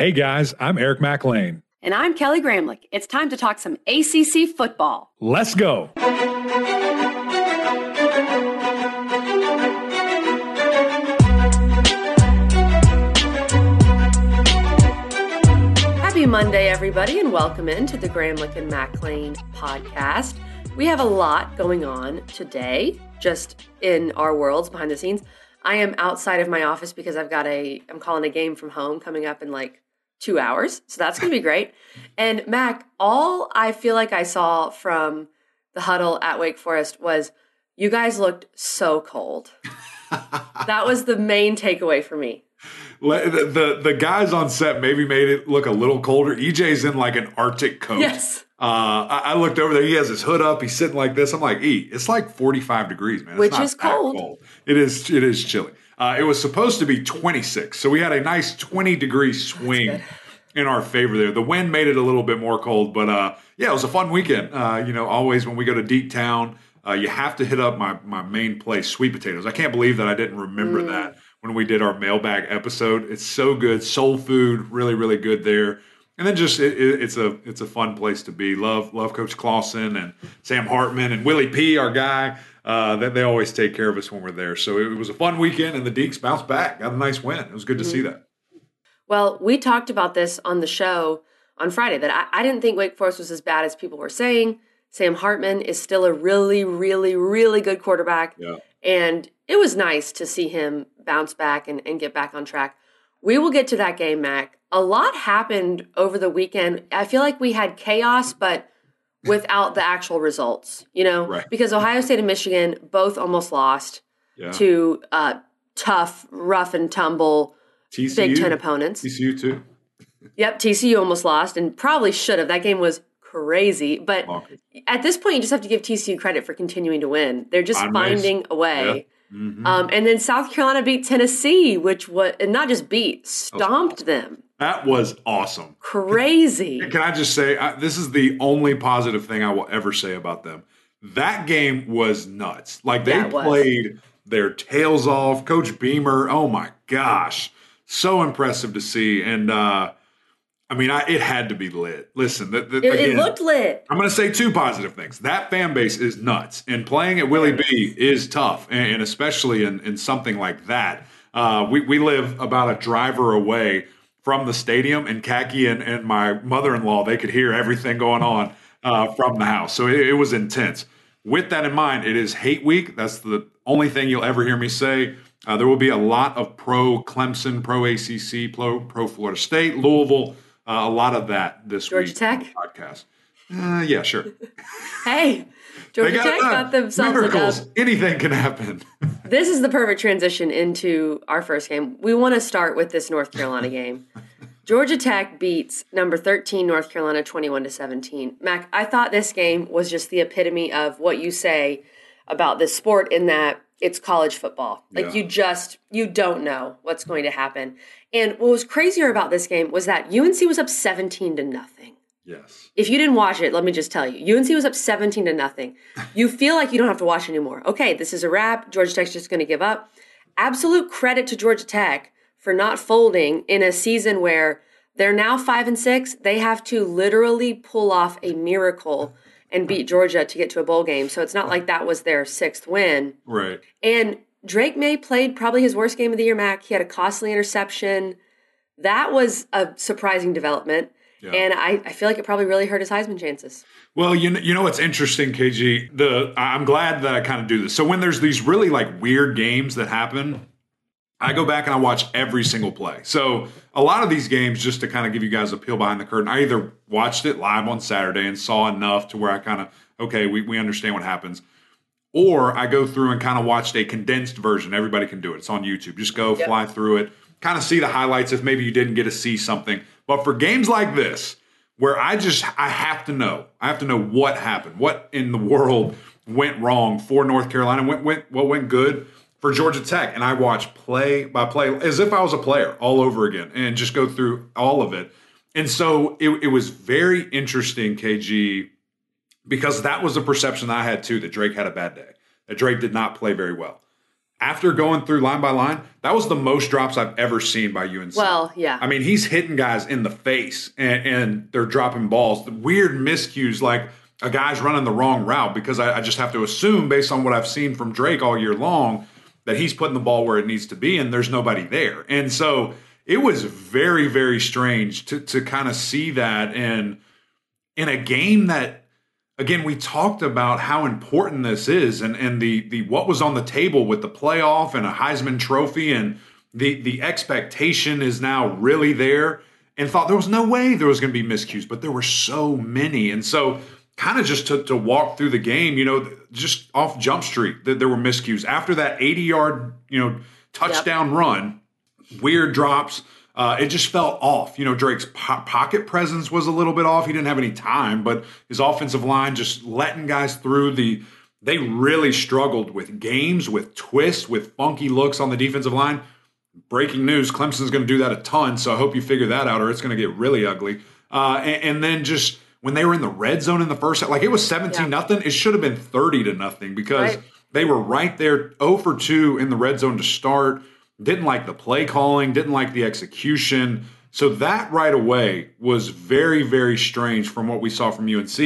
Hey guys, I'm Eric Mac Lain. And I'm Kelly Gramlich. It's time to talk some ACC football. Let's go. Happy Monday, everybody, and welcome into the Gramlich and Mac Lain podcast. We have a lot going on today, just in our worlds behind the scenes. I am outside of my office because I've got a, I'm calling a game from home coming up in like two hours. So that's going to be great. And Mac, all I feel like I saw from the huddle at Wake Forest was you guys looked so cold. that was the main takeaway for me. The, the, the guys on set maybe made it look a little colder. EJ's in like an Arctic coat. Yes. Uh, I, I, looked over there. He has his hood up. He's sitting like this. I'm like, E, it's like 45 degrees, man. It's Which is cold. cold. It is. It is chilly. Uh, it was supposed to be 26, so we had a nice 20 degree swing in our favor there. The wind made it a little bit more cold, but uh, yeah, it was a fun weekend. Uh, you know, always when we go to Deac Town, uh, you have to hit up my my main place, sweet potatoes. I can't believe that I didn't remember mm. that when we did our mailbag episode. It's so good, soul food, really really good there. And then just it, it, it's a it's a fun place to be. Love love Coach Clawson and Sam Hartman and Willie P, our guy. Uh, that they always take care of us when we're there. So it was a fun weekend, and the Deacs bounced back, got a nice win. It was good to mm-hmm. see that. Well, we talked about this on the show on Friday that I, I didn't think Wake Forest was as bad as people were saying. Sam Hartman is still a really, really, really good quarterback. Yeah. And it was nice to see him bounce back and, and get back on track. We will get to that game, Mac. A lot happened over the weekend. I feel like we had chaos, but without the actual results, you know, right. because Ohio State and Michigan both almost lost yeah. to uh, tough, rough and tumble TCU, Big Ten opponents. TCU too. yep, TCU almost lost and probably should have. That game was crazy, but at this point, you just have to give TCU credit for continuing to win. They're just finding a way. Yeah. Mm-hmm. Um, and then South Carolina beat Tennessee, which was and not just beat, stomped them. That was awesome. Crazy. Can I just say, I, this is the only positive thing I will ever say about them. That game was nuts. Like they yeah, played their tails off. Coach Beamer, oh my gosh, so impressive to see. And uh, I mean, I, it had to be lit. Listen, the, the, it, again, it, looked lit. I'm going to say two positive things. That fan base is nuts, and playing at Willie B is tough, and, and especially in, in something like that. Uh, we, we live about a driver away from the stadium, and Khaki and, and my mother in law, they could hear everything going on uh, from the house. So it, it, was intense. With that in mind, it is hate week. That's the only thing you'll ever hear me say. Uh, there will be a lot of pro Clemson, pro ACC, pro, pro Florida State, Louisville, uh, a lot of that this Georgia week. Tech podcast. Uh, yeah, sure. hey, Georgia got, Tech uh, got themselves miracles. Anything can happen. this is the perfect transition into our first game. We want to start with this North Carolina game. Georgia Tech beats number 13 North Carolina 21 to 17. Mac, I thought this game was just the epitome of what you say about this sport in that it's college football. Like yeah. you just you don't know what's going to happen. And what was crazier about this game was that UNC was up 17 to nothing. Yes. If you didn't watch it, let me just tell you. UNC was up 17 to nothing. You feel like you don't have to watch anymore. Okay, this is a wrap. Georgia Tech's just going to give up. Absolute credit to Georgia Tech for not folding in a season where they're now 5 and 6. They have to literally pull off a miracle and beat Georgia to get to a bowl game. So it's not like that was their sixth win. Right. And Drake Maye played probably his worst game of the year, Mac. He had a costly interception. That was a surprising development. Yeah. And I, I feel like it probably really hurt his Heisman chances. Well, you know, you know what's interesting, KG. The I'm glad that I kind of do this. So when there's these really like weird games that happen, I go back and I watch every single play. So a lot of these games, just to kind of give you guys a peel behind the curtain, I either watched it live on Saturday and saw enough to where I kind of okay, we, we understand what happens. Or I go through and kind of watched a condensed version. Everybody can do it. It's on YouTube. Just go yep. fly through it, kind of see the highlights if maybe you didn't get to see something. But for games like this, where I just I have to know, I have to know what happened, what in the world went wrong for North Carolina, went went what went good for Georgia Tech, and I watch play by play as if I was a player all over again, and just go through all of it. And so it, it was very interesting, KG, because that was the perception I had too that Drake had a bad day, that Drake did not play very well. After going through line by line, that was the most drops I've ever seen by UNC. Well, yeah. I mean, he's hitting guys in the face and, and they're dropping balls. The weird miscues, like a guy's running the wrong route, because I, I just have to assume, based on what I've seen from Drake all year long, that he's putting the ball where it needs to be and there's nobody there. And so it was very, very strange to, to kind of see that and in a game that again we talked about how important this is and and the the what was on the table with the playoff and a Heisman trophy and the the expectation is now really there and thought there was no way there was going to be miscues but there were so many and so kind of just to, to walk through the game you know just off jump street that there were miscues after that 80 yard you know touchdown yep. run weird drops uh, it just felt off. You know, Drake's po- pocket presence was a little bit off. He didn't have any time, but his offensive line just letting guys through the. They really struggled with games, with twists, with funky looks on the defensive line. Breaking news: Clemson's going to do that a ton. So I hope you figure that out, or it's going to get really ugly. Uh, and, and, then just when they were in the red zone in the first, like it was seventeen yeah. nothing. It should have been thirty to nothing because right. they were right there, zero oh for two in the red zone to start didn't like the play calling, didn't like the execution. So that right away was very, very strange from what we saw from UNC.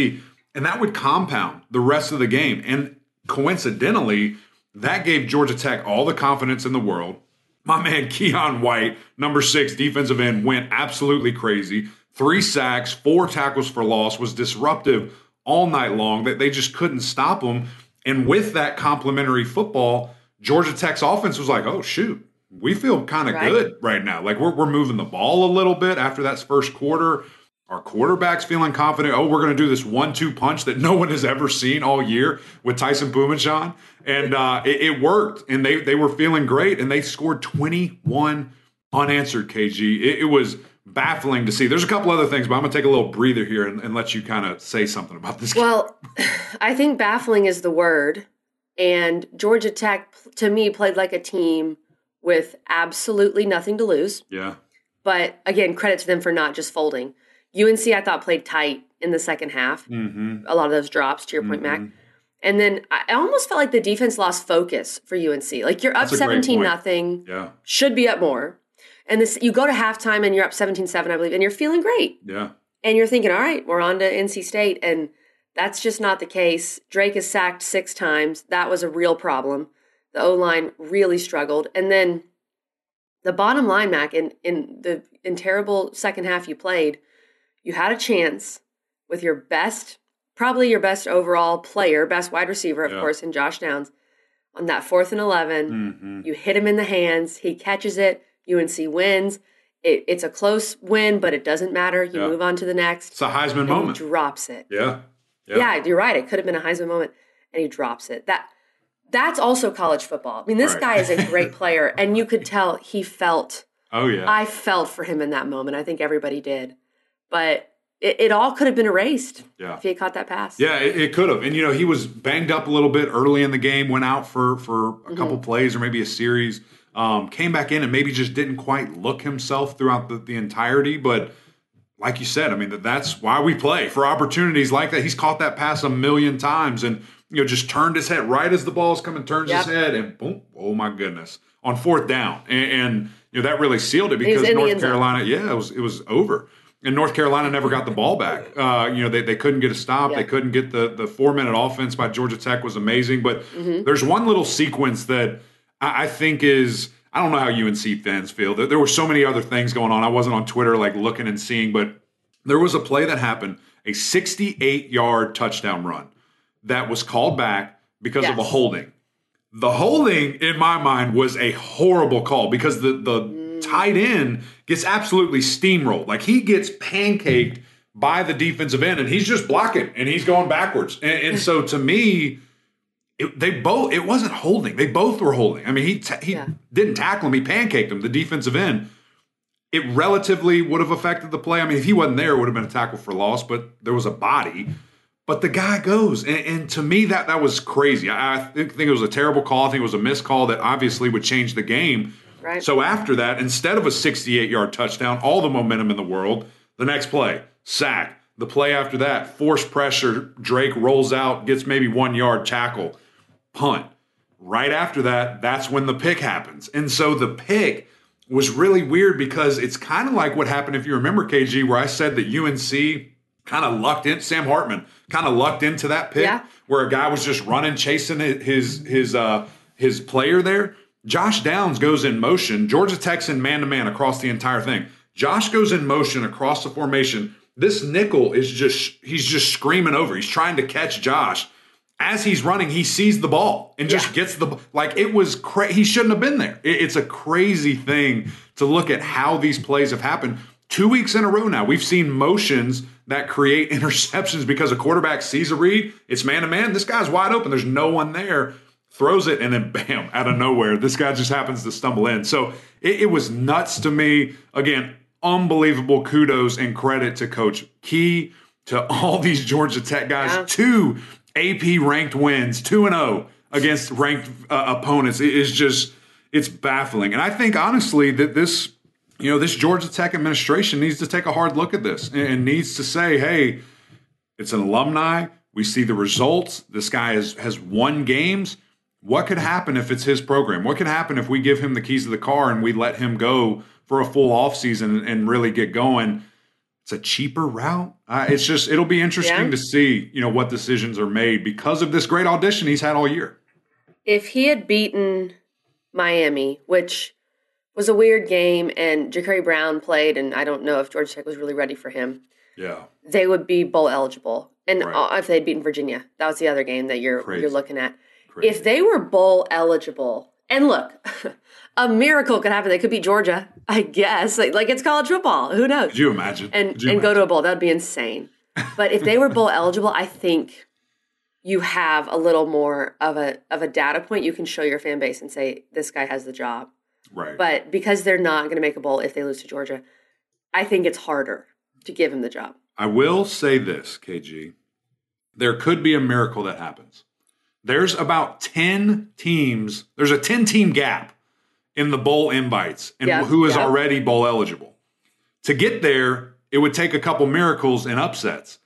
And that would compound the rest of the game. And coincidentally, that gave Georgia Tech all the confidence in the world. My man Keon White, number six defensive end, went absolutely crazy. Three sacks, four tackles for loss, was disruptive all night long. That they just couldn't stop him. And with that complimentary football, Georgia Tech's offense was like, oh shoot, we feel kind of right. good right now. Like we're, we're moving the ball a little bit after that first quarter. Our quarterback's feeling confident. Oh, we're going to do this one-two punch that no one has ever seen all year with Taisun Phommachanh, and uh, it, it, worked. And they they were feeling great, and they scored 21 unanswered. KG, it, it was baffling to see. There's a couple other things, but I'm going to take a little breather here and, and let you kind of say something about this. Well, I think baffling is the word, and Georgia Tech to me played like a team with absolutely nothing to lose. Yeah. But again, credit to them for not just folding. UNC, I thought, played tight in the second half. Mm-hmm. A lot of those drops, to your point, mm-hmm. Mac. And then I almost felt like the defense lost focus for UNC. Like you're up 17 nothing. Yeah. Should be up more. And this you go to halftime and you're up 17-7, I believe, and you're feeling great. Yeah. And you're thinking, all right, we're on to NC State. And that's just not the case. Drake is sacked six times. That was a real problem. The O line really struggled. And then the bottom line, Mac, in, in the in terrible second half you played, you had a chance with your best, probably your best overall player, best wide receiver, of yeah. course, in Josh Downs, on that fourth and 11. Mm-hmm. You hit him in the hands. He catches it. UNC wins. It, it's a close win, but it doesn't matter. You yeah. move on to the next. It's a Heisman moment. drops it. Yeah. yeah. Yeah, you're right. It could have been a Heisman moment, and he drops it. That that's also college football. I mean, this right. guy is a great player, and you could tell he felt. Oh yeah, I felt for him in that moment. I think everybody did, but it, it all could have been erased. Yeah. if he had caught that pass. Yeah, it, it, could have. And you know, he was banged up a little bit early in the game. Went out for for a mm-hmm. couple plays or maybe a series. Um, came back in and maybe just didn't quite look himself throughout the, the entirety, but like you said, I mean, that's why we play for opportunities like that. He's caught that pass a million times, and you know, just turned his head right as the ball's coming, turns yep. his head, and boom, oh my goodness, on fourth down, and, and you know that really sealed it because North Carolina, yeah, it was it was over. And North Carolina never got the ball back. Uh, you know, they, they couldn't get a stop. Yep. They couldn't get the the four minute offense by Georgia Tech was amazing. But mm-hmm. there's one little sequence that I, I think is I don't know how UNC fans feel. There, there were so many other things going on. I wasn't on Twitter like looking and seeing, but there was a play that happened, a 68 yard touchdown run that was called back because yes. of a holding. The holding, in my mind, was a horrible call because the the mm. tight end gets absolutely steamrolled. Like he gets pancaked by the defensive end, and he's just blocking and he's going backwards. And, and so, to me, it, they both it wasn't holding. They both were holding. I mean, he he yeah. didn't tackle him. He pancaked him. The defensive end. It relatively would have affected the play. I mean, if he wasn't there, it would have been a tackle for loss. But there was a body. But the guy goes, and, and, to me, that that was crazy. I, I think, think, it was a terrible call. I think it was a missed call that obviously would change the game. Right. So after that, instead of a 68-yard touchdown, all the momentum in the world, the next play, sack. The play after that, force pressure. Drake rolls out, gets maybe one yard tackle, punt. Right after that, that's when the pick happens. And so the pick was really weird because it's kind of like what happened if you remember KG, where I said that UNC kind of lucked in. Sam Hartman kind of lucked into that pick Yeah. where a guy was just running, chasing his his uh, his player there. Josh Downs goes in motion. Georgia Texan man to man across the entire thing. Josh goes in motion across the formation. This nickel is just he's just screaming over. He's trying to catch Josh. As he's running, he sees the ball and just Yeah. gets the like it was cra- he shouldn't have been there. It- it's a crazy thing to look at how these plays have happened. Two weeks in a row now, we've seen motions that create interceptions because a quarterback sees a read, it's man to man. This guy's wide open. There's no one there. Throws it and then bam, out of nowhere, this guy just happens to stumble in. So it, it was nuts to me. Again, unbelievable kudos and credit to Coach Key, to all these Georgia Tech guys. Yeah. Two AP ranked wins, two and zero against ranked uh, opponents. It is just it's baffling. And I think honestly that this you know this Georgia Tech administration needs to take a hard look at this and, needs to say, hey, it's an alumni. We see the results. This guy has has won games. What could happen if it's his program? What could happen if we give him the keys of the car and we let him go for a full offseason and, and really get going? It's a cheaper route. Uh, it's just it'll be interesting Yeah. to see you know what decisions are made because of this great audition he's had all year. if he had beaten Miami, which was a weird game, and Jacurri Brown played, and I don't know if Georgia Tech was really ready for him, Yeah, they would be bowl eligible. And Right. uh, if they'd beaten Virginia, that was the other game that you're Crazy. you're looking at. Crazy. If they were bowl eligible, and look, a miracle could happen. They could beat Georgia, I guess. Like, like it's college football. Who knows? could you imagine? and you and go to a bowl. That'd be insane. But if they were bowl eligible, I think you have a little more of a of a data point you can show your fan base and say this guy has the job. Right. But because they're not going to make a bowl if they lose to Georgia, I think it's harder to give him the job. I will say this, KG. There could be a miracle that happens. There's about 10 teams, there's a 10 team gap in the bowl invites and Yeah, who is yeah. already bowl eligible. To get there, it would take a couple miracles and upsets.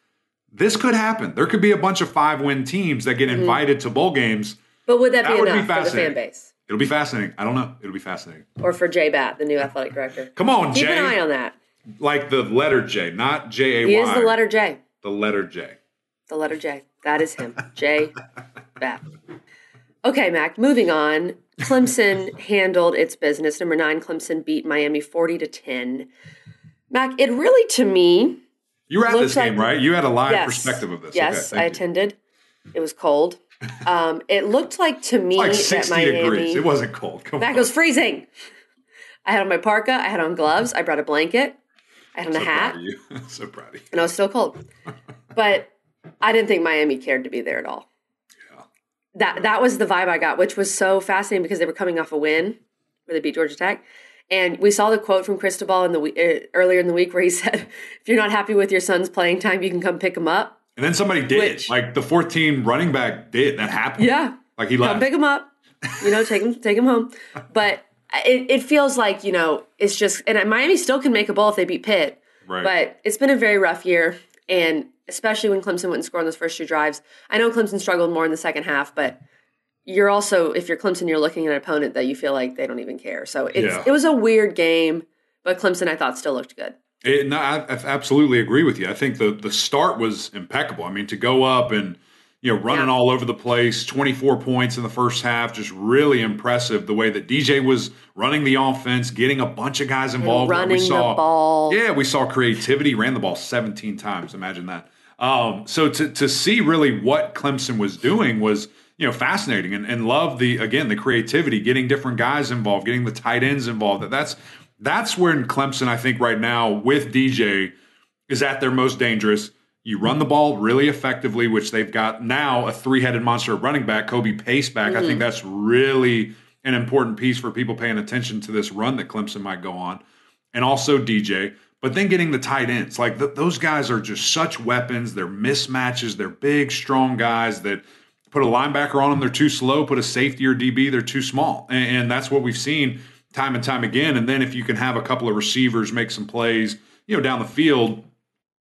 This could happen. There could be a bunch of five win teams that Mm-hmm. get invited to bowl games. But would that, That be would be enough for the fan base It'll be fascinating. I don't know. It'll be fascinating. or for J Batt, the new athletic director? Come on, Keep Jay. an eye on that. Like the letter J, not J A Y. He is the letter J. The letter J. The letter J. That is him. J. Batt. Okay, Mac, moving on. Clemson handled its business. Number nine, Clemson beat Miami 40 to 10. Mac, it really, to me, You were at this game, like- right? You had a live yes. perspective of this. Yes, Okay, I you. attended. It was cold. Um, it looked like to me like that 60 Miami. degrees. It wasn't cold. Come Mac on. was freezing. I had on my parka. I had on gloves. I brought a blanket. I had on so a hat, so proud of you. and I was still cold. But I didn't think Miami cared to be there at all. Yeah. That that was the vibe I got, which was so fascinating because they were coming off a win where they beat Georgia Tech. And we saw the quote from Cristobal in the uh, earlier in the week where he said, "If you're not happy with your son's playing time, you can come pick him up." And then somebody did. Which- like the 14 running back did. That happened. Yeah, Like he left. come pick him up. You know, take him take him home. But it, it feels like you know it's just and Miami still can make a bowl if they beat Pitt. Right. But it's been a very rough year, and especially when Clemson wouldn't score on those first two drives. I know Clemson struggled more in the second half, but you're also if you're Clemson, you're looking at an opponent that you feel like they don't even care. So it's, Yeah. it was a weird game, but Clemson I thought still looked good. It- no, I, I absolutely agree with you. I think the the start was impeccable. I mean, to go up and you know running Yeah. all over the place, 24 points in the first half, just really impressive. The way that DJ was running the offense, getting a bunch of guys involved. running saw, the ball. Yeah, we saw creativity. Ran the ball 17 times. Imagine that. Um, so to to see really what Clemson was doing was you know fascinating and, and love the again the creativity, getting different guys involved, getting the tight ends involved. That that's that's where in Clemson I think right now with DJ is at their most dangerous. You run the ball really effectively, which they've got now a three headed monster running back, Kobe Pace back. I think mm-hmm. that's really an important piece for people paying attention to this run that Clemson might go on. And also DJ, but then getting the tight ends. Like th- those guys are just such weapons. They're mismatches. They're big, strong guys that put a linebacker on them, they're too slow. Put a safety or DB, they're too small. And, and that's what we've seen time and time again. And then if you can have a couple of receivers make some plays, you know, down the field,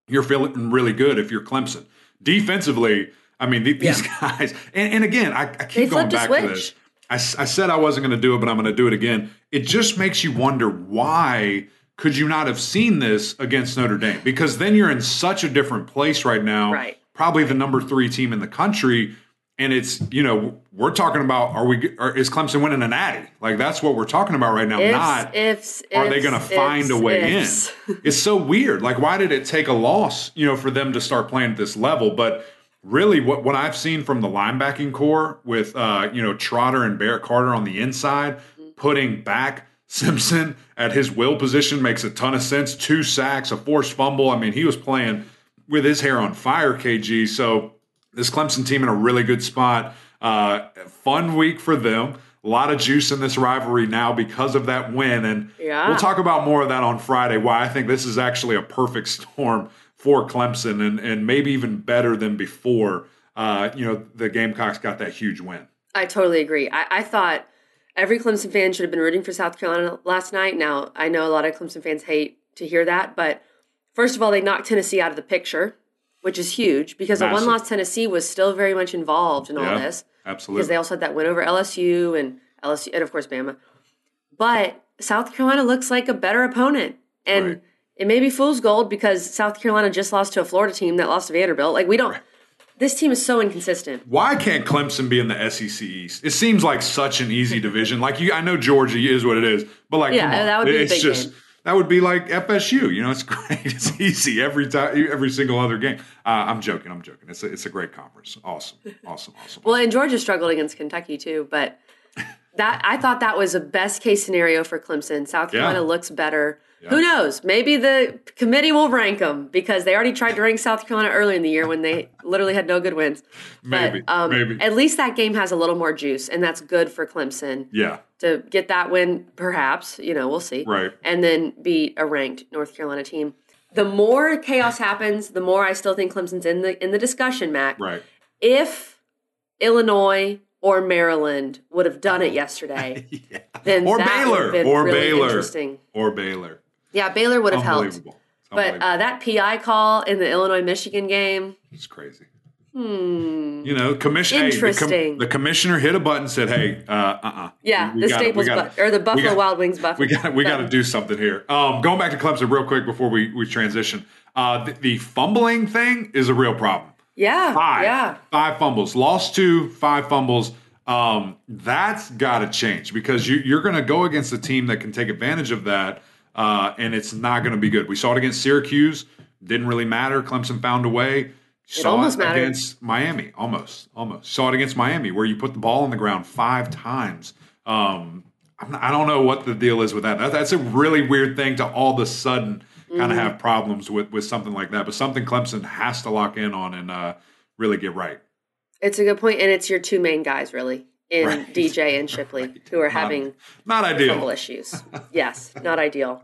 you're feeling really good if you're Clemson. Defensively, I mean, th- these guys, and, and again, I, I They keep going flipped a back to this. I, I said I wasn't going to do it, but I'm going to do it again. It just makes you wonder why could you not have seen this against Notre Dame? Because then you're in such a different place right now. Right. Probably the number three team in the country. And it's, you know, we're talking about are we, are, is Clemson winning an Natty? Like that's what we're talking about right now. Ifs, not ifs, are they going to find ifs, a way ifs. in? It's so weird. Like, why did it take a loss, you know, for them to start playing at this level? But really, what, what I've seen from the linebacking core with, uh, you know, Trotter and Barrett Carter on the inside, putting back Simpson at his will position makes a ton of sense. Two sacks, a forced fumble. I mean, he was playing with his hair on fire, KG. So this Clemson team in a really good spot. Uh, fun week for them. A lot of juice in this rivalry now because of that win. And Yeah. we'll talk about more of that on Friday, why I think this is actually a perfect storm for Clemson and, and maybe even better than before. Uh, you know, the Gamecocks got that huge win. I totally agree. I, I thought every Clemson fan should have been rooting for South Carolina last night. Now, I know a lot of Clemson fans hate to hear that, but first of all, they knocked Tennessee out of the picture, which is huge because a Massive. one loss Tennessee was still very much involved in all Yeah, this. absolutely. Because they also had that win over LSU and LSU, and of course, Bama. But South Carolina looks like a better opponent. And Right. it may be fool's gold because South Carolina just lost to a Florida team that lost to Vanderbilt. Like, we don't. This team is so inconsistent. Why can't Clemson be in the SEC East? It seems like such an easy division. Like you, I know Georgia is what it is, but like, Yeah, that would be a it's big just game. That would be like FSU. You know, it's great. It's easy every time, every single other game. Uh, I'm joking. I'm joking. It's a, it's a great conference. Awesome, awesome, awesome. Well, and Georgia struggled against Kentucky too, but that I thought that was a best case scenario for Clemson. South Yeah. Carolina looks better. Who knows? Maybe the committee will rank them because they already tried to rank South Carolina early in the year when they literally had no good wins. Maybe, but, um, maybe. At least that game has a little more juice, and that's good for Clemson yeah, to get that win. Perhaps you know we'll see. Right. and then beat a ranked North Carolina team. The more chaos happens, the more I still think Clemson's in the in the discussion, Mac right. if Illinois or Maryland would have done it yesterday, then Or Baylor, been or really Baylor, Interesting. or Baylor. Yeah, Baylor would have helped. But uh, that PI call in the Illinois Michigan game, It's crazy. Hmm. You know, commission. hey, the. Interesting. the commissioner hit a button, said, "Hey, uh, uh, uh yeah, the Staples bu- or the Buffalo Wild Wings Buffalo. We got we got to do something here. Um, going back to Clemson real quick before we we transition. Uh, the, the fumbling thing is a real problem. yeah, Five, yeah. five fumbles, lost two, five fumbles. Um, that's got to change because you, you're going to go against a team that can take advantage of that, uh, and it's not going to be good. We saw it against Syracuse, didn't really matter. Clemson found a way. Saw almost it mattered. against Miami, almost, almost. Saw it against Miami where you put the ball on the ground five times. Um, I'm not, I don't know what the deal is with that. that. That's a really weird thing to all of a sudden kind Mm-hmm. of have problems with with something like that. But something Clemson has to lock in on and uh, really get right. It's a good point, and it's your two main guys really in Right. DJ and Shipley who are having Not ideal. issues. yes, not ideal.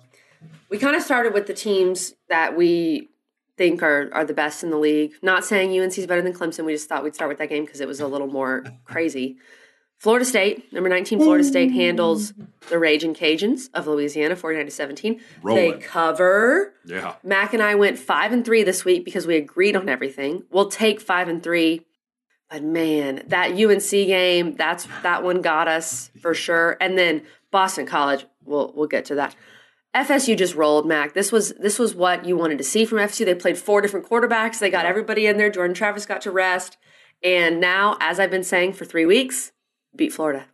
We kind of started with the teams that we think are are the best in the league. Not saying UNC is better than Clemson. We just thought we'd start with that game because it was a little more crazy. Florida State, number 19, Florida State handles the Raging Cajuns of Louisiana, 49 to 17. They cover. Yeah. Mac and I went five and three this week because we agreed on everything. We'll take five and three. But man, that UNC game, that's that one got us for sure. And then Boston College, we'll we'll get to that. FSU just rolled, Mac. This was this was what you wanted to see from FSU. They played four different quarterbacks. They got everybody in there. Jordan Travis got to rest. And now, as I've been saying for three weeks, beat Florida.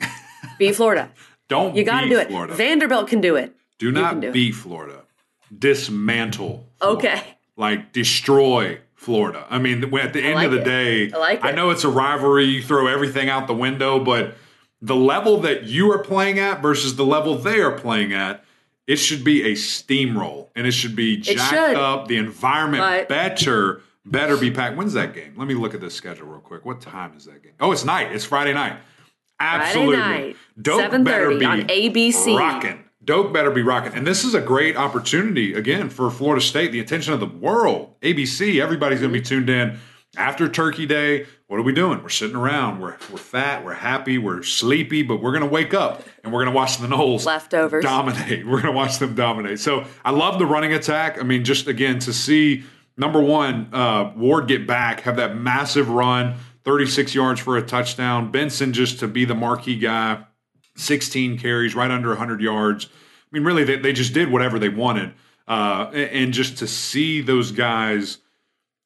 beat Florida. Don't You got to beat do it. Florida. Vanderbilt can do it. Do not do it. beat Florida. Dismantle. Florida. Okay. Like destroy Florida. I mean, at the end like of the it. day, I like it. know it's a rivalry. You throw everything out the window, but the level that you are playing at versus the level they are playing at, it should be a steamroll, and it should be jacked should. up. The environment But- better better be packed. When's that game? Let me look at this schedule real quick. What time is that game? Oh, it's night. It's Friday night. Absolutely. night, Doak 7:30 better be on ABC. Rocking. Doak better be rocking. And this is a great opportunity, again, for Florida State, the attention of the world. ABC, everybody's going to be tuned in. After Turkey Day, what are we doing? We're sitting around. We're, we're fat. We're happy. We're sleepy, but we're going to wake up and we're going to watch the Noles Leftovers. dominate. We're going to watch them dominate. So I love the running attack. I mean, just again, to see number one, uh, Ward get back, have that massive run 36 yards for a touchdown. Benson just to be the marquee guy, 16 carries, right under 100 yards. I mean, really, they, they just did whatever they wanted. Uh, and just to see those guys,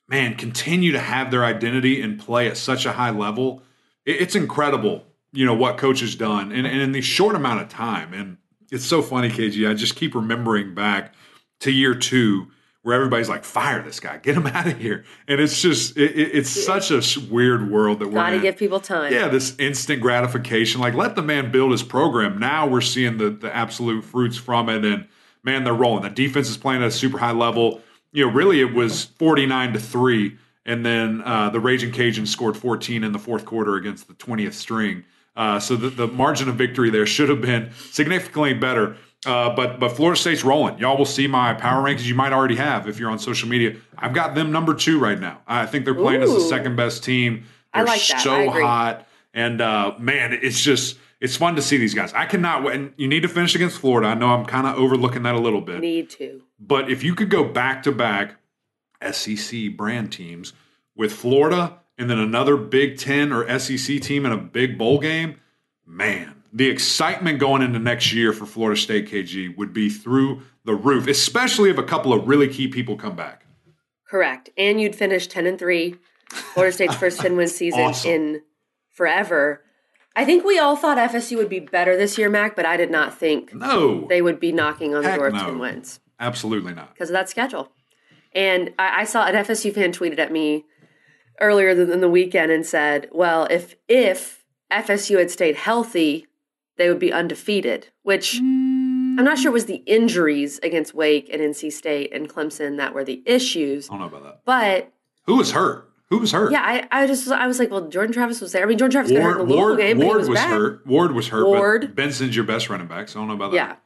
man, continue to have their identity and play at such a high level, it, it's incredible, you know, what coach has done. And, and in the short amount of time. And it's so funny, KG. I just keep remembering back to year two where everybody's like, "Fire this guy, get him out of here," and it's just it, it, it's such a weird world that we're Got to in. give people time. Yeah, this instant gratification. Like, let the man build his program. Now we're seeing the the absolute fruits from it, and man, they're rolling. The defense is playing at a super high level. You know, really, it was forty nine to three, and then uh, the Raging Cajuns scored fourteen in the fourth quarter against the twentieth string. Uh, so the, the margin of victory there should have been significantly better. Uh, but but Florida State's rolling. Y'all will see my power rankings. You might already have if you're on social media. I've got them number two right now. I think they're playing as the second best team. I They're like that. I so hot, and uh, man, it's just it's fun to see these guys. I cannot. wait. And you need to finish against Florida. I know I'm kind of overlooking that a little bit. Need to. But if you could go back to back SEC brand teams with Florida and then another Big Ten or SEC team in a big bowl game, man, the excitement going into next year for Florida State KG would be through the roof, especially if a couple of really key people come back. Correct. And you'd finish 10 and 3. Florida State's first 10 win season Awesome. in forever. I think we all thought FSU would be better this year, Mac, but I did not think No, they would be knocking on the door of no. 10 wins absolutely not. because of that schedule. And I, I saw an FSU fan tweeted at me earlier than the weekend and said, "Well, if if FSU had stayed healthy, they would be undefeated." Which I'm not sure mm. was the injuries against Wake and NC State and Clemson that were the issues, I don't know about that. but Who was hurt? Who was hurt? yeah, I, I just I was like, well, Jordan Travis was there. I mean, Jordan Travis got hurt in Ward, the Louisville Ward, game, but Ward he was, was back. hurt. Ward was hurt. Ward. But Benson's your best running back, so I don't know about that. Yeah,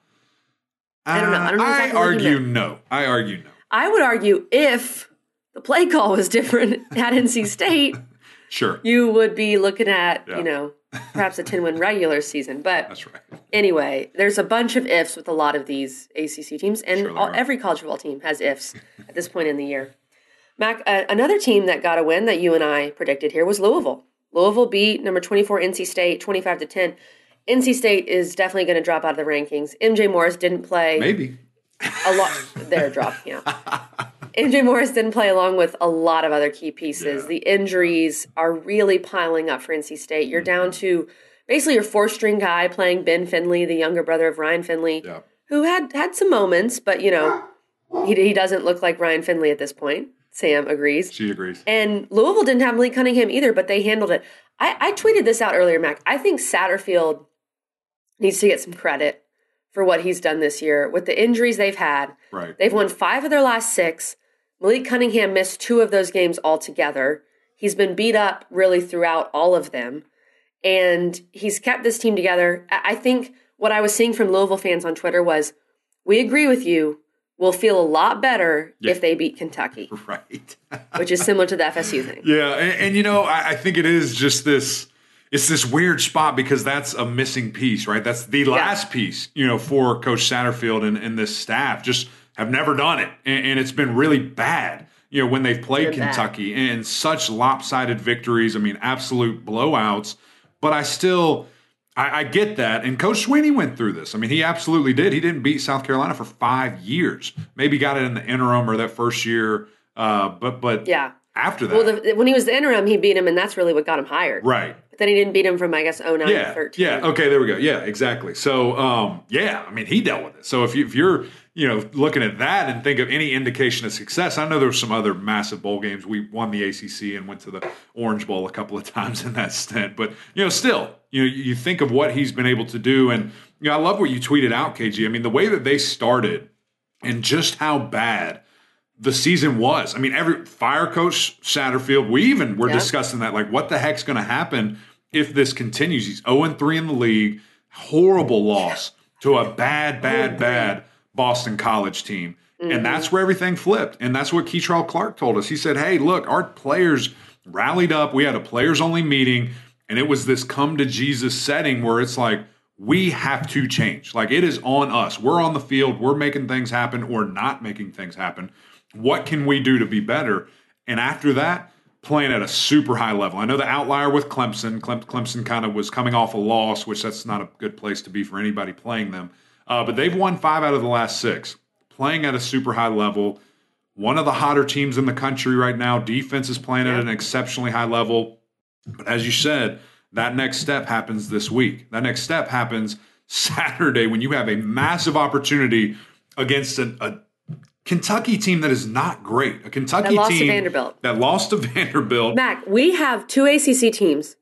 I don't know. I don't know exactly what you argue meant. no. I argue no. I would argue if the play call was different at NC State, Sure. you would be looking at Yeah. you know perhaps a 10 win regular season. But That's right. anyway, there's a bunch of ifs with a lot of these ACC teams, and Sure all, every college football team has ifs at this point in the year. Mac, uh, another team that got a win that you and I predicted here was Louisville. Louisville beat number 24 NC State 25 to 10. NC State is definitely going to drop out of the rankings. MJ Morris didn't play Maybe. a lot. They're dropping out. MJ Morris didn't play along with a lot of other key pieces. Yeah. The injuries are really piling up for NC State. You're mm-hmm. down to basically your four string guy playing Ben Finley, the younger brother of Ryan Finley, Yeah. who had had some moments, but you know, he, he doesn't look like Ryan Finley at this point. Sam agrees. She agrees. And Louisville didn't have Malik Cunningham either, but they handled it. I, I tweeted this out earlier, Mac. I think Satterfield needs to get some credit for what he's done this year with the injuries they've had. Right. They've won five of their last six. Malik Cunningham missed two of those games altogether. He's been beat up really throughout all of them. And he's kept this team together. I think what I was seeing from Louisville fans on Twitter was we agree with you. We'll feel a lot better Yeah. if they beat Kentucky, Right. which is similar to the FSU thing. yeah. And, and you know, I, I think it is just this. It's this weird spot because that's a missing piece, right? That's the last piece, you know, for Coach Satterfield and, and this staff. Just have never done it, and, and it's been really bad. You know, when they've played bad. Kentucky and such lopsided victories. I mean, absolute blowouts. But I still, I, I get that. And Coach Sweeney went through this. I mean, he absolutely did. He didn't beat South Carolina for five years. Maybe got it in the interim or that first year. Uh, but but Yeah. after that, Well, the, when he was the interim, he beat him, and that's really what got him hired. right. But then he didn't beat him from, I guess, 09 Yeah, 13. yeah. Okay, there we go. Yeah, exactly. So, um, yeah, I mean, he dealt with it. So if you if you're you know looking at that and think of any indication of success, I know there were some other massive bowl games. We won the ACC and went to the Orange Bowl a couple of times in that stint, but you know, still, you know, you think of what he's been able to do, and you know, I love what you tweeted out, KG. I mean, the way that they started and just how bad the season was. I mean, every fire coach Satterfield, we even were discussing that. Like, what the heck's going to happen if this continues? He's 0 3 in the league, horrible loss to a bad, bad, oh, bad Boston College team. And that's mm-hmm. where everything flipped. And that's what Kei'Trel Clark told us. He said, Hey, look, our players rallied up. We had a players only meeting, and it was this come to Jesus setting where it's like, we have to change. Like it is on us. We're on the field. We're making things happen or not making things happen. What can we do to be better? And after that, playing at a super high level. I know the outlier with Clemson. Clemson kind of was coming off a loss, which that's not a good place to be for anybody playing them. Uh, but they've won five out of the last six, playing at a super high level. One of the hotter teams in the country right now. Defense is playing at an exceptionally high level. But as you said, that next step happens this week. That next step happens Saturday when you have a massive opportunity against an, a Kentucky team that is not great. A Kentucky That lost to team Vanderbilt. that lost to Vanderbilt. Mac, we have two ACC teams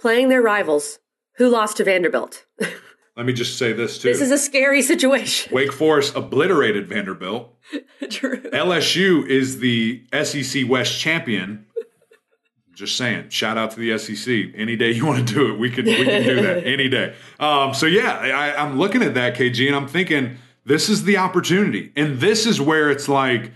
playing their rivals who lost to Vanderbilt. Let me just say this too. this is a scary situation. Wake Forest obliterated Vanderbilt. True. LSU is the SEC West champion. Just saying. Shout out to the SEC. Any day you want to do it, we can we can do that any day. Um, so yeah, I, I'm looking at that KG, and I'm thinking this is the opportunity, and this is where it's like,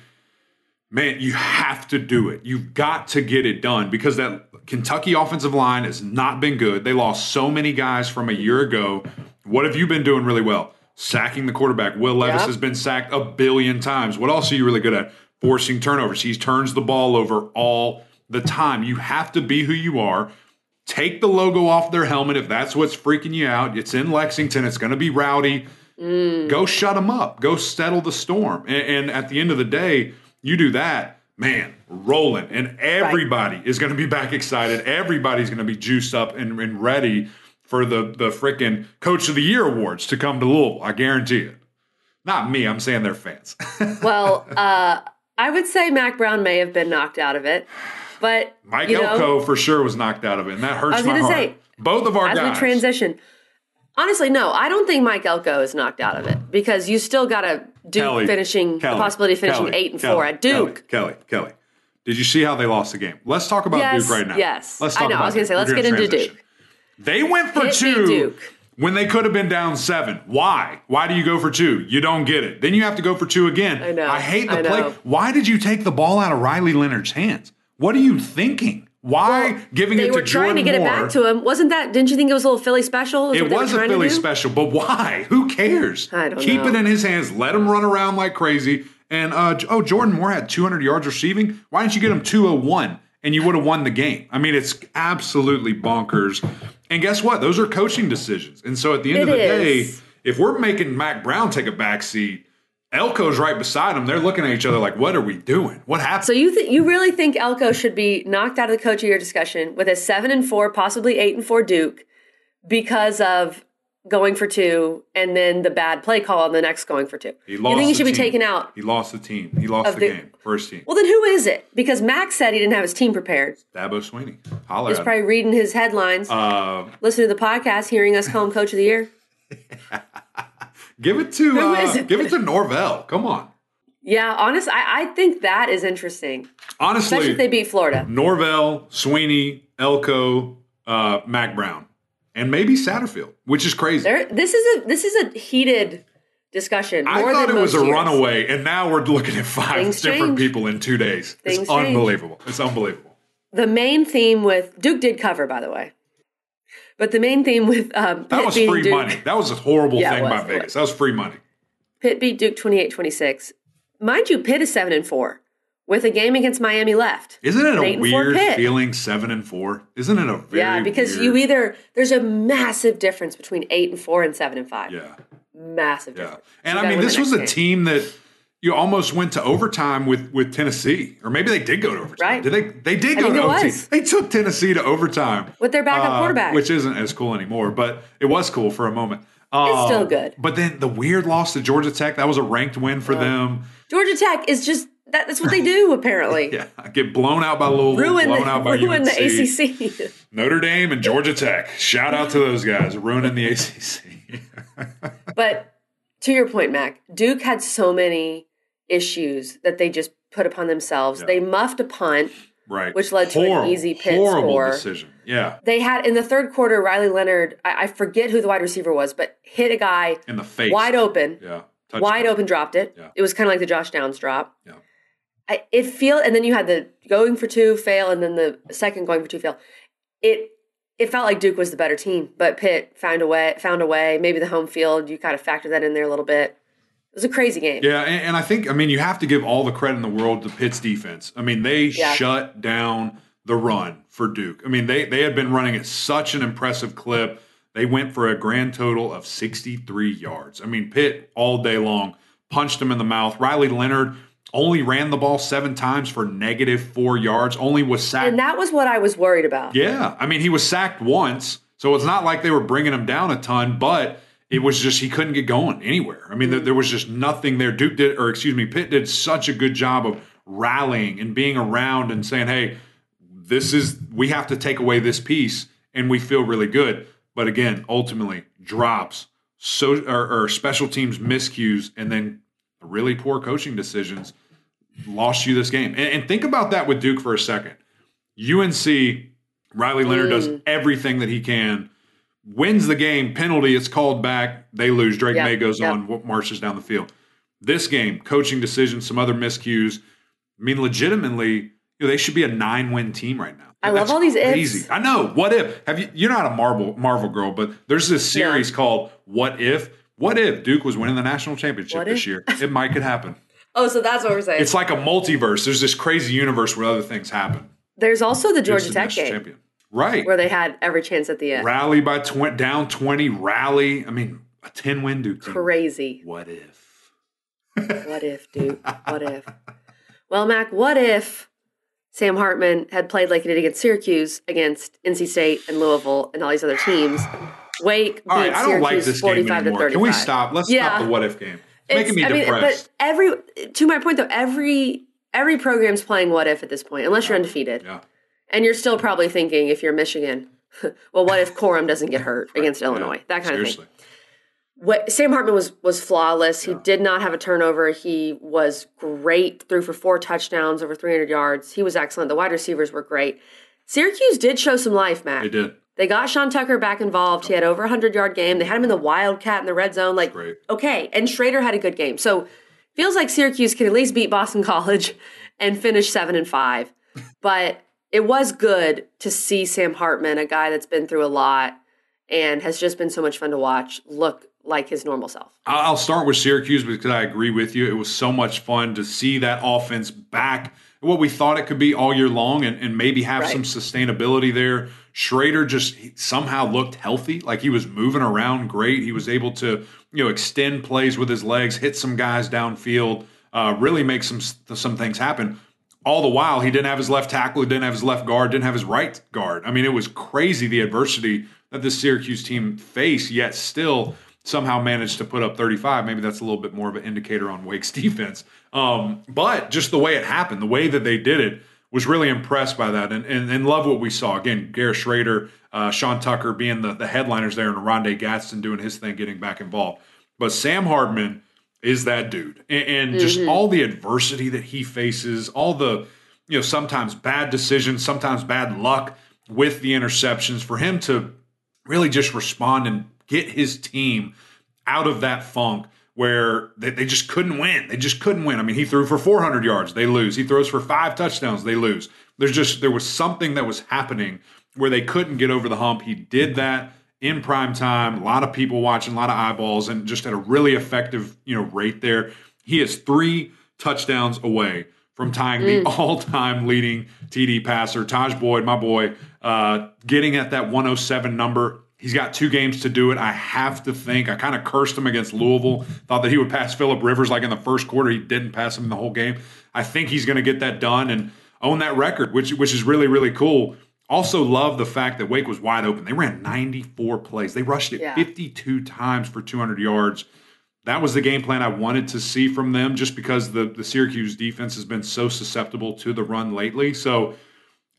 man, you have to do it. You've got to get it done because that Kentucky offensive line has not been good. They lost so many guys from a year ago. What have you been doing really well? Sacking the quarterback. Will Levis Yep. has been sacked a billion times. What else are you really good at? Forcing turnovers. He turns the ball over all the time. You have to be who you are. Take the logo off their helmet if that's what's freaking you out. It's in Lexington. It's going to be rowdy. Mm. Go shut them up. Go settle the storm. And, and at the end of the day, you do that, man, rolling. And everybody is going to be back excited. Everybody's going to be juiced up and, and ready for the, the freaking Coach of the Year awards to come to Louisville. I guarantee it. Not me. I'm saying their fans. Well, uh, I would say Mack Brown may have been knocked out of it, but Mike you know, Elko for sure was knocked out of it, and that hurts I was gonna heart. say, Both of our as guys. we transition. Honestly, no, I don't think Mike Elko is knocked out of it because you still got to Duke Kelly, finishing Kelly, the possibility of finishing Kelly, eight and four at Duke. Kelly, Kelly. Did you see how they lost the game? Let's talk about Yes, Duke right now. yes. Let's I talk know, I was gonna say, let's get into transition. Duke. They went for Hit two when they could have been down seven. Why? Why do you go for two? You don't get it. Then you have to go for two again. I know, I hate the I play. know. Why did you take the ball out of Riley Leonard's hands? What are you thinking? Why Well, giving it to were trying Jordan to get Moore? it back to him. Wasn't that? Didn't you think it was a little Philly special? Is It they was a Philly special, but why? Who cares? I don't Keep know. it in his hands. Let him run around like crazy. And uh, oh, Jordan Moore had 200 yards receiving. Why didn't you get him 201 and you would have won the game? I mean, it's absolutely bonkers. And guess what? Those are coaching decisions. And so at the end of the is. day, if we're making Mack Brown take a back seat, Elko's right beside him. They're looking at each other like, "What are we doing? What happened?" So you th- you really think Elko should be knocked out of the coach of year discussion with a seven and four, possibly eight and four Duke because of going for two and then the bad play call on the next going for two? he lost you think he should be taken out? He lost the team. He lost the, the- game. First team. Well, then who is it? Because Max said he didn't have his team prepared. Dabo Sweeney. Holler He's at him. probably reading his headlines, Uh, listening to the podcast, hearing us call him coach of the year. Give it to Who uh, is it? give it to Norvell. Come on. Yeah, honest, I, I think that is interesting, Honestly, especially if they beat Florida. Norvell, Sweeney, Elko, uh, Mack Brown, and maybe Satterfield, which is crazy. There, this is a this is a heated discussion. I thought it was a years. runaway, and now we're looking at five Things different change. people in two days. Things it's change. unbelievable. It's unbelievable. The main theme with Duke did cover, by the way, but the main theme with um, That was free Duke, money. That was a horrible Yeah, thing was, by Vegas. was. That was free money. Pitt beat Duke 28-26. Mind you, Pitt is seven and four with a game against Miami left. Isn't it a eight and four weird feeling? Seven and four. Isn't it a very yeah, because weird, you either there's a massive difference between eight and four and seven and five. yeah. Massive Yeah. difference. And You I mean, this was a team that you almost went to overtime with with Tennessee, or maybe they did go to overtime. Right. Did they? They did I go to overtime. was. They took Tennessee to overtime with their backup uh, quarterback. which isn't as cool anymore, but it was cool for a moment. Um, still good. But then the weird loss to Georgia Tech. That was a ranked win for them. Georgia Tech is just that, that's what they do apparently. Yeah, get blown out by Louisville, Ruin blown the, out by ruin UNC. the ACC. Notre Dame and Georgia Tech. Shout out to those guys ruining the ACC. But to your point, Mac, Duke had so many issues that they just put upon themselves. They muffed a punt. right, Which led to an easy Pitt horrible score. decision. Yeah, They had in the third quarter, Riley Leonard, I, I forget who the wide receiver was, but hit a guy in the face, wide open, Yeah, wide open, dropped it. Yeah. It was kind of like the Josh Downs drop. Yeah. I, it feel, and then you had the going for two fail, and then the second going for two fail. It it felt like Duke was the better team, but Pitt found a way. Found a way. Maybe the home field. You kind of factor that in there a little bit. It was a crazy game. Yeah, and, and I think I mean you have to give all the credit in the world to Pitt's defense. I mean they Yeah. shut down the run for Duke. I mean, they they had been running at such an impressive clip. They went for a grand total of 63 yards. I mean, Pitt all day long punched him in the mouth. Riley Leonard only ran the ball seven times for negative four yards. Only was sacked. And that was what I was worried about. Yeah, I mean, he was sacked once, so it's not like they were bringing him down a ton, but it was just he couldn't get going anywhere. I mean, there, there was just nothing there. Duke did, or excuse me, Pitt did such a good job of rallying and being around and saying, "Hey, this is we have to take away this piece," and we feel really good. But again, ultimately, drops, so or, or special teams miscues, and then really poor coaching decisions lost you this game. And, and think about that with Duke for a second. UNC, Riley Leonard does mm. everything that he can, wins the game, penalty, it's called back, they lose. Drake Yeah, Maye goes yeah. on, marches down the field. This game, coaching decisions, some other miscues. I mean, legitimately, you know, they should be a nine-win team right now. I love all these ifs. crazy. I know. What if? Have you? You're not a Marvel Marvel girl, but there's this Yeah. series called What If. What if Duke was winning the national championship What this if? year? It might could happen. Oh, so that's what we're saying. It's like a multiverse. There's this crazy universe where other things happen. There's also the Georgia Tech game champion. Right. where they had every chance at the end. Rally by tw- down 20, rally. I mean, a 10 win Duke team. Crazy. What if? What if, Duke? What if? Well, Mac, what if Sam Hartman had played like he did against Syracuse, against NC State and Louisville and all these other teams? Wake All right, I don't Syracuse like this game 45 to anymore. Can we stop? Let's Yeah. stop the what if game. Making me I mean, but every to my point though, every every program's playing what if at this point, unless you're undefeated, yeah. and you're still probably thinking if you're Michigan, well, what if Corum doesn't get hurt against Illinois? Yeah. That kind of thing. What, Sam Hartman was was flawless. He did not have a turnover. He was great. Threw for four touchdowns, over 300 yards. He was excellent. The wide receivers were great. Syracuse did show some life, Matt. They did. They got Sean Tucker back involved. He had over a 100 yard game. They had him in the Wildcat in the red zone. Like, Great. okay. And Shrader had a good game. So feels like Syracuse can at least beat Boston College and finish seven and five. But it was good to see Sam Hartman, a guy that's been through a lot and has just been so much fun to watch, look like his normal self. I'll start with Syracuse because I agree with you. It was so much fun to see that offense back what we thought it could be all year long and, and maybe have Right. some sustainability there. Shrader just somehow looked healthy, like he was moving around great. He was able to, you know, extend plays with his legs, hit some guys downfield, uh, really make some some things happen. All the while, he didn't have his left tackle, he didn't have his left guard, didn't have his right guard. I mean, it was crazy the adversity that this Syracuse team faced, yet still somehow managed to put up 35. Maybe that's a little bit more of an indicator on Wake's defense. Um, but just the way it happened, the way that they did it, was really impressed by that and, and, and love what we saw. Again, Garrett Shrader, uh, Sean Tucker being the, the headliners there, and Rondé Gadsden doing his thing, getting back involved. But Sam Hartman is that dude. And, and just all the adversity that he faces, all the, you know, sometimes bad decisions, sometimes bad luck with the interceptions, for him to really just respond and get his team out of that funk where they, they just couldn't win. They just couldn't win. I mean, he threw for 400 yards, they lose. He throws for five touchdowns, they lose. There's just there was something that was happening where they couldn't get over the hump. He did that in prime time. A lot of people watching, a lot of eyeballs, and just at a really effective you know rate there. He is three touchdowns away from tying the all-time leading TD passer. Tajh Boyd, my boy, uh, getting at that 107 number. He's got two games to do it. I have to think. I kind of cursed him against Louisville. Thought that he would pass Philip Rivers like in the first quarter. He didn't pass him the whole game. I think he's going to get that done and own that record, which which is really really cool. Also love the fact that Wake was wide open. They ran 94 plays. They rushed it Yeah. 52 times for 200 yards. That was the game plan I wanted to see from them just because the, the Syracuse defense has been so susceptible to the run lately. So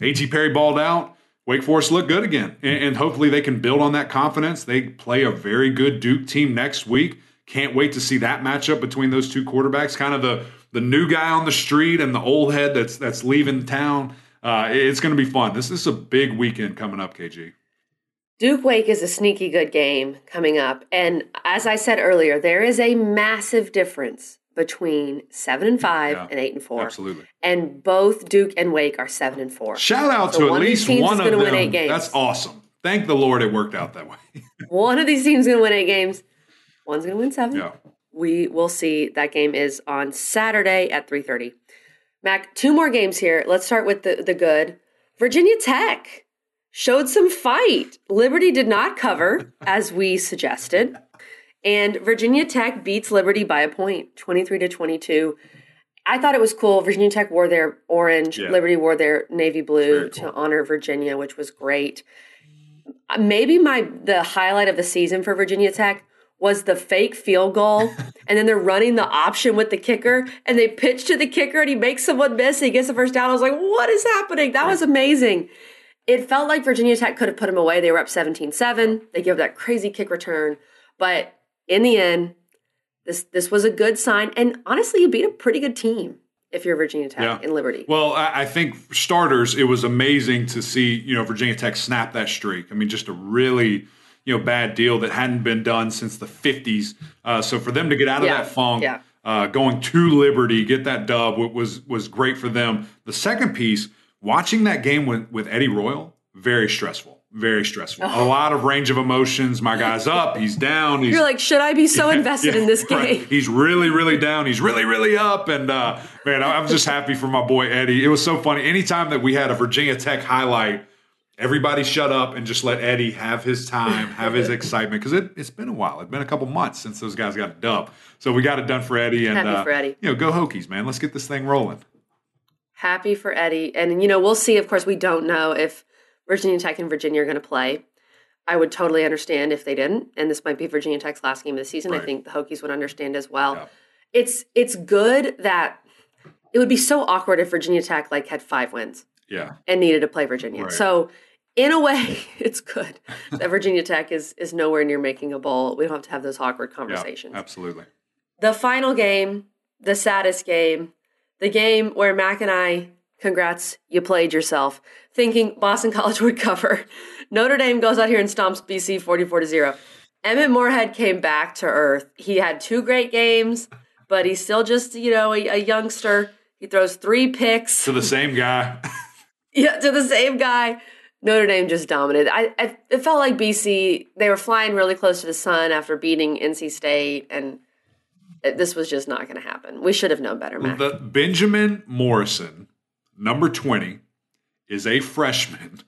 A.T. Perry balled out. Wake Forest look good again. And, and hopefully they can build on that confidence. They play a very good Duke team next week. Can't wait to see that matchup between those two quarterbacks. Kind of the the new guy on the street and the old head that's that's leaving town. Uh, it's going to be fun. This, this is a big weekend coming up, KG. Duke Wake is a sneaky good game coming up. And as I said earlier, there is a massive difference between seven and five Yeah, and eight and four. Absolutely. And both Duke and Wake are seven and four. Shout out So to one at of these least teams one is of them. win eight games. That's awesome. Thank the Lord it worked out that way. One of these teams is going to win eight games. One's going to win seven. yeah. We will see. That game is on Saturday at three thirty. Mac, two more games here. Let's start with the the good. Virginia Tech showed some fight. Liberty did not cover, as we suggested. And Virginia Tech beats Liberty by a point, 23 to 22. I thought it was cool. Virginia Tech wore their orange, Yeah. Liberty wore their navy blue Very to honor Virginia, which was great. Maybe my the highlight of the season for Virginia Tech was the fake field goal, and then they're running the option with the kicker, and they pitch to the kicker, and he makes someone miss, and he gets the first down. I was like, "What is happening?" That was amazing. It felt like Virginia Tech could have put them away. They were up 17-7. They give that crazy kick return, but in the end, this this was a good sign. And honestly, you beat a pretty good team if you're Virginia Tech Yeah. in Liberty. Well, I, I think starters, it was amazing to see you know Virginia Tech snap that streak. I mean, just a really you know bad deal that hadn't been done since the '50s. Uh, so for them to get out of Yeah, that funk, yeah. uh, going to Liberty, get that dub was was great for them. The second piece, watching that game with with Eddie Royal, very stressful. Very stressful. A lot of range of emotions. My guy's up. He's down. He's You're like, should I be so invested in this game? Right. He's really, really down. He's really, really up. And uh, man, I'm just happy for my boy Eddie. It was so funny. Anytime that we had a Virginia Tech highlight, everybody shut up and just let Eddie have his time, have his excitement. Because it, it's been a while. It's been a couple months since those guys got a dub. So we got it done for Eddie. And Happy uh, for Eddie. You know, go Hokies, man. Let's get this thing rolling. Happy for Eddie. And, you know, we'll see. Of course, we don't know if Virginia Tech and Virginia are going to play. I would totally understand if they didn't. And this might be Virginia Tech's last game of the season. I think the Hokies would understand as well. Yeah. It's it's good that it would be so awkward if Virginia Tech like had five wins Yeah. and needed to play Virginia. Right. So in a way, it's good that Virginia Tech is is nowhere near making a bowl. We don't have to have those awkward Yeah. conversations. Absolutely. the final game, the saddest game, the game where Mac and I, congrats, you played yourself, thinking Boston College would cover. Notre Dame goes out here and stomps BC 44 to 0. Emmett Morehead came back to earth. He had two great games, but he's still just, you know, a, a youngster. He throws three picks. To the same guy. Yeah, to the same guy. Notre Dame just dominated. I, I it felt like BC they were flying really close to the sun after beating NC State, and this was just not going to happen. We should have known better, Mac. the Benjamin Morrison, number 20, is a freshman.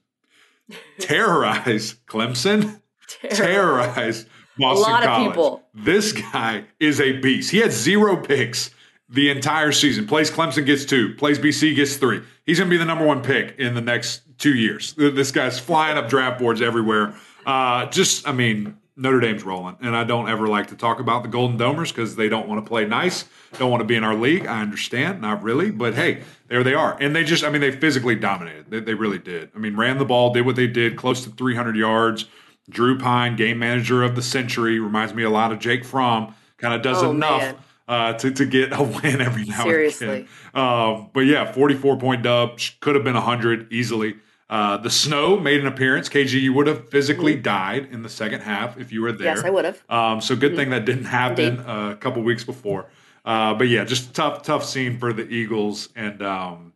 Terrorized Clemson, terrorized Boston lot of College. people. This guy is a beast. He had zero picks the entire season. Plays Clemson gets two. Plays BC gets three. He's going to be the number one pick in the next two years. This guy's flying up draft boards everywhere. Uh, just, I mean, Notre Dame's rolling, and I don't ever like to talk about the Golden Domers because they don't want to play nice, don't want to be in our league. I understand, not really, but hey, there they are, and they just, I mean, they physically dominated. They, they really did. I mean, ran the ball, did what they did, close to 300 yards. Drew Pyne, game manager of the century, reminds me a lot of Jake Fromm. Kind of does Oh, enough uh, to to get a win every now Seriously. and again. Um, but yeah, 44 point dub could have been 100 easily. Uh, the snow made an appearance. KG, you would have physically died in the second half if you were there. Mm-hmm. Yes, I would have. Um, so good thing that didn't happen uh, a couple weeks before. Uh, but yeah, just tough, tough scene for the Eagles. And um,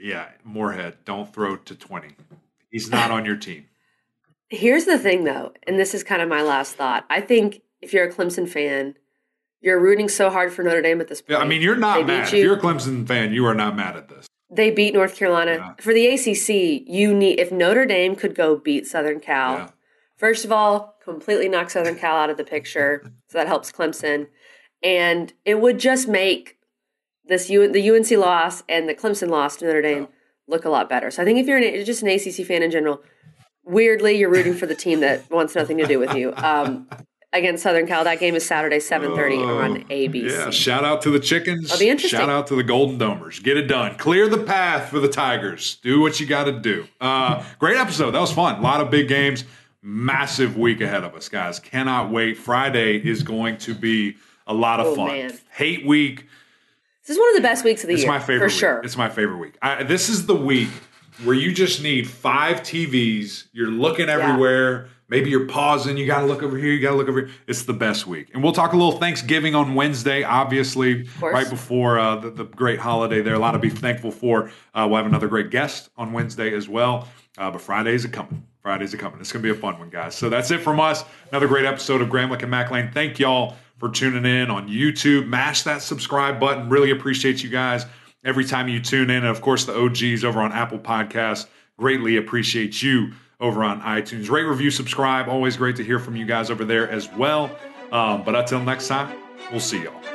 yeah, Morehead, don't throw to 20. He's not on your team. Here's the thing, though, and this is kind of my last thought. I think if you're a Clemson fan, you're rooting so hard for Notre Dame at this point. Yeah, I mean, you're not They mad. If you're a Clemson fan, you are not mad at this. They beat North Carolina Yeah. for the ACC. You need if Notre Dame could go beat Southern Cal. Yeah. First of all, completely knock Southern Cal out of the picture, so that helps Clemson, and it would just make this U, the UNC loss and the Clemson loss to Notre Dame look a lot better. So I think if you're an, just an ACC fan in general, weirdly you're rooting for the team that wants nothing to do with you. Um, against Southern Cal, that game is Saturday, seven thirty on ABC. Yeah, shout out to the chickens. That'll be interesting. Shout out to the Golden Domers. Get it done. Clear the path for the Tigers. Do what you got to do. Uh, great episode. That was fun. A lot of big games. Massive week ahead of us, guys. Cannot wait. Friday is going to be a lot of Oh, fun. man. Hate week. This is one of the best weeks of the It's year, It's my favorite for week. sure. It's my favorite week. I, this is the week where you just need five TVs. You're looking everywhere. Maybe you're pausing. You got to look over here. You got to look over here. It's the best week. And we'll talk a little Thanksgiving on Wednesday, obviously, right before uh, the, the great holiday there. A lot to be thankful for. Uh, we'll have another great guest on Wednesday as well. Uh, but Fridays are coming. Fridays are coming. It's going to be a fun one, guys. So that's it from us. Another great episode of Gramlich and Mac Lain. Thank y'all for tuning in on YouTube. Mash that subscribe button. Really appreciate you guys every time you tune in. And of course, the OGs over on Apple Podcasts. Greatly appreciate you over on iTunes. Rate, review, subscribe. Always great to hear from you guys over there as well. Um, but until next time, we'll see y'all.